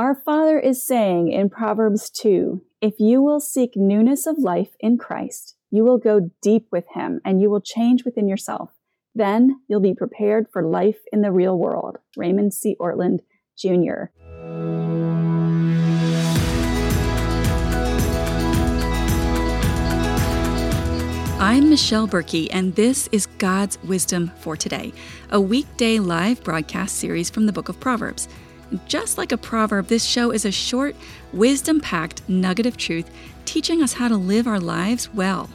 Our Father is saying in Proverbs 2 if you will seek newness of life in Christ, you will go deep with Him and you will change within yourself. Then you'll be prepared for life in the real world. Raymond C. Ortlund, Jr. I'm Michelle Berkey, and this is God's Wisdom for Today, a weekday live broadcast series from the book of Proverbs. Just like a proverb, this show is a short, wisdom packed nugget of truth teaching us how to live our lives well.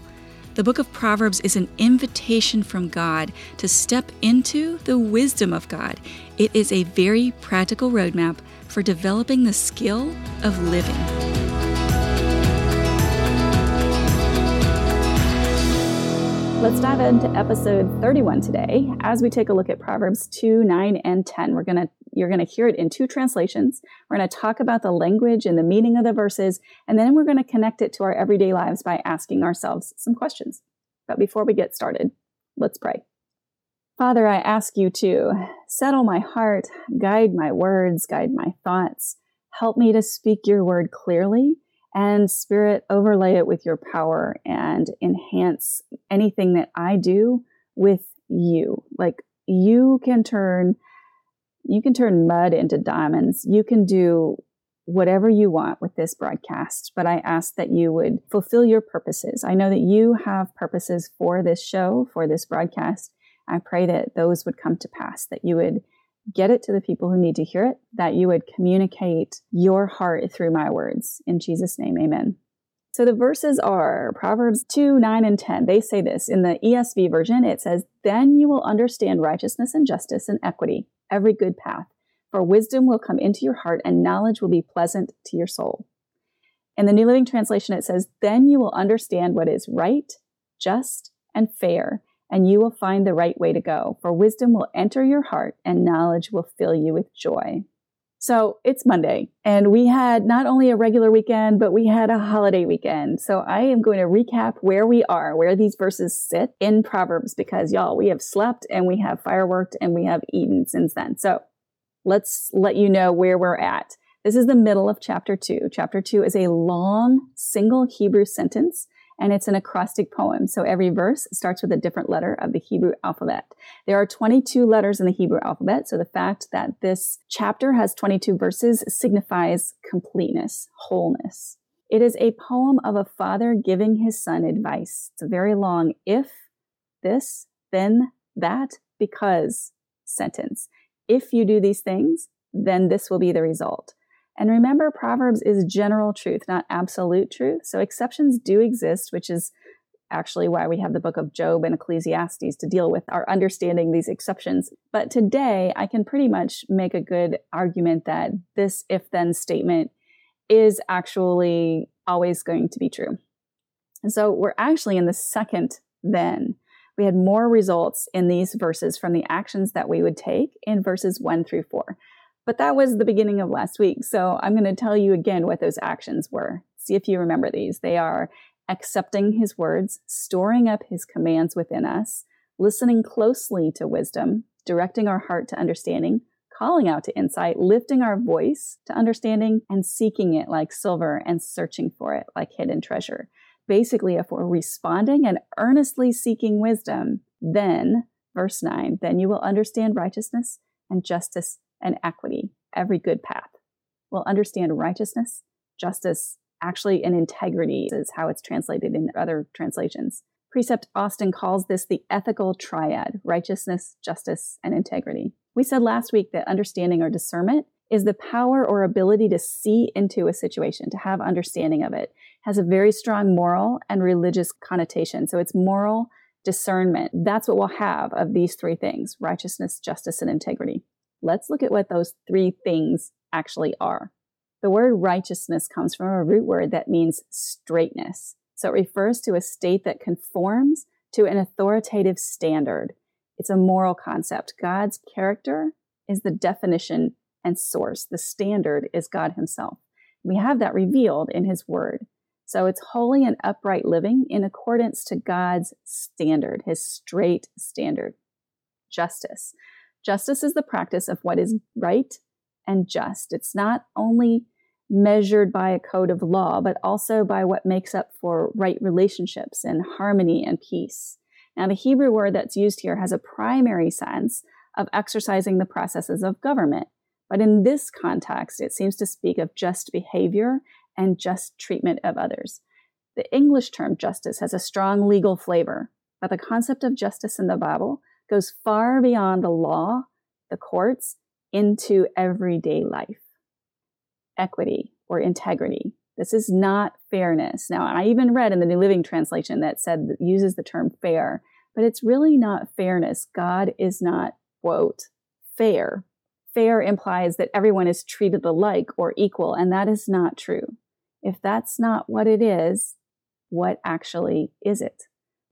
The book of Proverbs is an invitation from God to step into the wisdom of God. It is a very practical roadmap for developing the skill of living. Let's dive into episode 31 today as we take a look at Proverbs 2, 9, and 10. We're going to you're going to hear it in two translations. We're going to talk about the language and the meaning of the verses, and then we're going to connect it to our everyday lives by asking ourselves some questions. But before we get started, let's pray. Father, I ask you to settle my heart, guide my words, guide my thoughts. Help me to speak your word clearly and spirit overlay it with your power and enhance anything that I do with you. Like you can turn you can turn mud into diamonds. You can do whatever you want with this broadcast, but I ask that you would fulfill your purposes. I know that you have purposes for this show, for this broadcast. I pray that those would come to pass, that you would get it to the people who need to hear it, that you would communicate your heart through my words. In Jesus' name, amen. So the verses are Proverbs 2, 9, and 10. They say this. In the ESV version, it says, Then you will understand righteousness and justice and equity every good path. For wisdom will come into your heart, and knowledge will be pleasant to your soul. In the New Living Translation, it says, Then you will understand what is right, just, and fair, and you will find the right way to go. For wisdom will enter your heart, and knowledge will fill you with joy. So it's Monday, and we had not only a regular weekend, but we had a holiday weekend. So I am going to recap where we are, where these verses sit in Proverbs, because y'all, we have slept and we have fireworked and we have eaten since then. So let's let you know where we're at. This is the middle of chapter two. Chapter two is a long single Hebrew sentence and it's an acrostic poem. So every verse starts with a different letter of the Hebrew alphabet. There are 22 letters in the Hebrew alphabet, so the fact that this chapter has 22 verses signifies completeness, wholeness. It is a poem of a father giving his son advice. It's a very long if, this, then, that, because sentence. If you do these things, then this will be the result. And remember, Proverbs is general truth, not absolute truth. So exceptions do exist, which is actually why we have the book of Job and Ecclesiastes to deal with our understanding these exceptions. But today, I can pretty much make a good argument that this if then statement is actually always going to be true. And so we're actually in the second then. We had more results in these verses from the actions that we would take in verses one through four. But that was the beginning of last week. So I'm going to tell you again what those actions were. See if you remember these. They are accepting his words, storing up his commands within us, listening closely to wisdom, directing our heart to understanding, calling out to insight, lifting our voice to understanding, and seeking it like silver and searching for it like hidden treasure. Basically, if we're responding and earnestly seeking wisdom, then, verse 9, then you will understand righteousness and justice and equity, every good path. We'll understand righteousness, justice, actually, and integrity is how it's translated in other translations. Precept Austin calls this the ethical triad righteousness, justice, and integrity. We said last week that understanding or discernment is the power or ability to see into a situation, to have understanding of it. it has a very strong moral and religious connotation. So it's moral discernment. That's what we'll have of these three things righteousness, justice, and integrity let's look at what those three things actually are. The word righteousness comes from a root word that means straightness. So it refers to a state that conforms to an authoritative standard. It's a moral concept. God's character is the definition and source. The standard is God Himself. We have that revealed in His Word. So it's holy and upright living in accordance to God's standard, His straight standard. Justice. Justice is the practice of what is right and just. It's not only measured by a code of law, but also by what makes up for right relationships and harmony and peace. Now, the Hebrew word that's used here has a primary sense of exercising the processes of government. But in this context, it seems to speak of just behavior and just treatment of others. The English term justice has a strong legal flavor, but the concept of justice in the Bible goes far beyond the law, the courts, into everyday life. Equity or integrity. This is not fairness. Now, I even read in the New Living Translation that said uses the term fair, but it's really not fairness. God is not, quote, fair. Fair implies that everyone is treated alike or equal, and that is not true. If that's not what it is, what actually is it?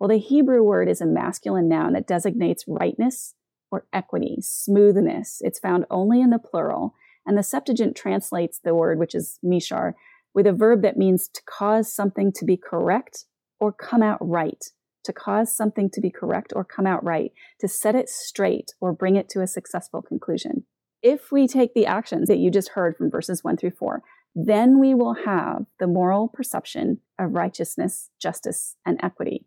Well, the Hebrew word is a masculine noun that designates rightness or equity, smoothness. It's found only in the plural, and the Septuagint translates the word, which is mishar, with a verb that means to cause something to be correct or come out right. To cause something to be correct or come out right, to set it straight or bring it to a successful conclusion. If we take the actions that you just heard from verses one through four, then we will have the moral perception of righteousness, justice, and equity,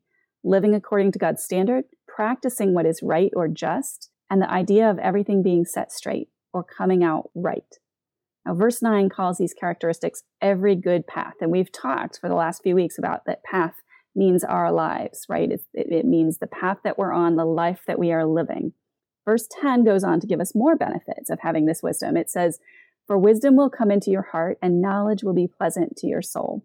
living according to God's standard, practicing what is right or just, and the idea of everything being set straight or coming out right. Now, verse 9 calls these characteristics every good path. And we've talked for the last few weeks about that path means our lives, right? It, it, means the path that we're on, the life that we are living. Verse 10 goes on to give us more benefits of having this wisdom. It says, For wisdom will come into your heart, and knowledge will be pleasant to your soul.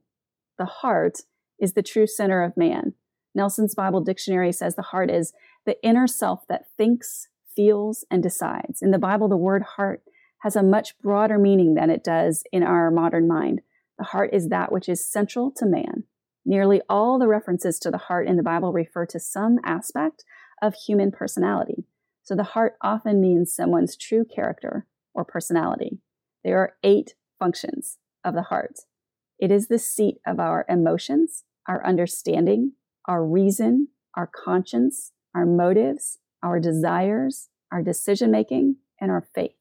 The heart is the true center of man. Nelson's Bible Dictionary says the heart is the inner self that thinks, feels, and decides. In the Bible, the word heart has a much broader meaning than it does in our modern mind. The heart is that which is central to man. Nearly all the references to the heart in the Bible refer to some aspect of human personality. So the heart often means someone's true character or personality. There are eight functions of the heart. It is the seat of our emotions, our understanding, our reason, our conscience, our motives, our desires, our decision making, and our faith.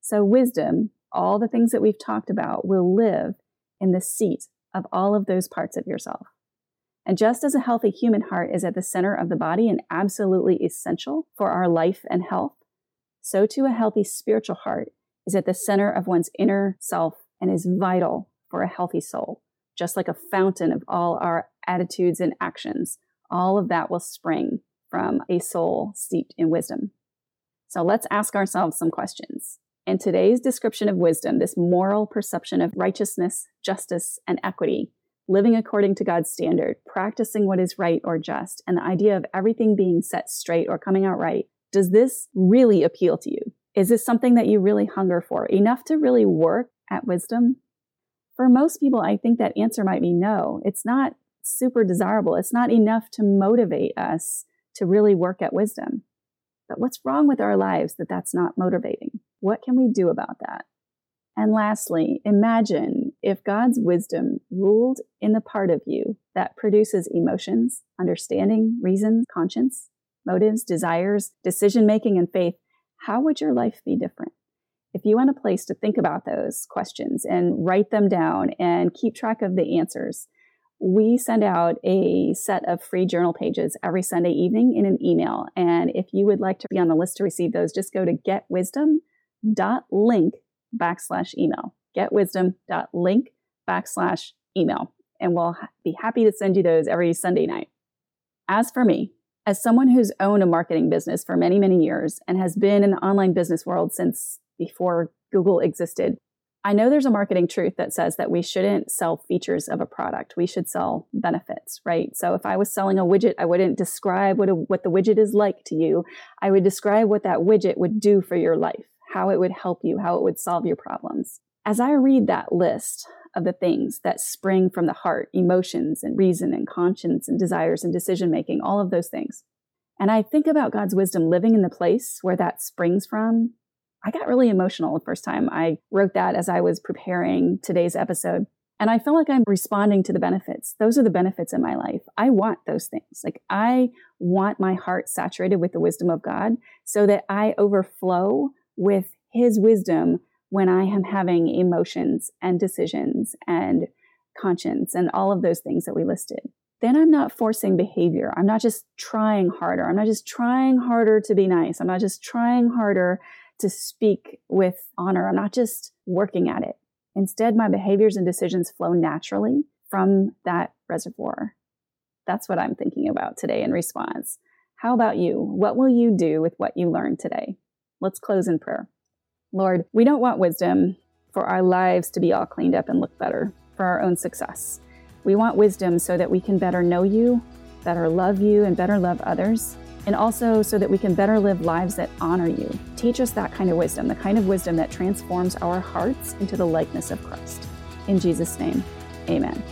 So, wisdom, all the things that we've talked about, will live in the seat of all of those parts of yourself. And just as a healthy human heart is at the center of the body and absolutely essential for our life and health, so too a healthy spiritual heart is at the center of one's inner self and is vital for a healthy soul. Just like a fountain of all our attitudes and actions, all of that will spring from a soul steeped in wisdom. So let's ask ourselves some questions. In today's description of wisdom, this moral perception of righteousness, justice, and equity, living according to God's standard, practicing what is right or just, and the idea of everything being set straight or coming out right, does this really appeal to you? Is this something that you really hunger for, enough to really work at wisdom? For most people, I think that answer might be no. It's not super desirable. It's not enough to motivate us to really work at wisdom. But what's wrong with our lives that that's not motivating? What can we do about that? And lastly, imagine if God's wisdom ruled in the part of you that produces emotions, understanding, reason, conscience, motives, desires, decision making, and faith. How would your life be different? If you want a place to think about those questions and write them down and keep track of the answers, we send out a set of free journal pages every Sunday evening in an email. And if you would like to be on the list to receive those, just go to getwisdom.link backslash email. Getwisdom.link backslash email. And we'll be happy to send you those every Sunday night. As for me, as someone who's owned a marketing business for many, many years and has been in the online business world since before Google existed, I know there's a marketing truth that says that we shouldn't sell features of a product. We should sell benefits, right? So if I was selling a widget, I wouldn't describe what, a, what the widget is like to you. I would describe what that widget would do for your life how it would help you, how it would solve your problems. As I read that list of the things that spring from the heart, emotions and reason and conscience and desires and decision making, all of those things, and I think about God's wisdom living in the place where that springs from, I got really emotional the first time I wrote that as I was preparing today's episode. And I feel like I'm responding to the benefits. Those are the benefits in my life. I want those things. Like I want my heart saturated with the wisdom of God so that I overflow with his wisdom when I am having emotions and decisions and conscience and all of those things that we listed. Then I'm not forcing behavior. I'm not just trying harder. I'm not just trying harder to be nice. I'm not just trying harder to speak with honor. I'm not just working at it. Instead, my behaviors and decisions flow naturally from that reservoir. That's what I'm thinking about today in response. How about you? What will you do with what you learned today? Let's close in prayer. Lord, we don't want wisdom for our lives to be all cleaned up and look better for our own success. We want wisdom so that we can better know you, better love you, and better love others, and also so that we can better live lives that honor you. Teach us that kind of wisdom, the kind of wisdom that transforms our hearts into the likeness of Christ. In Jesus' name, amen.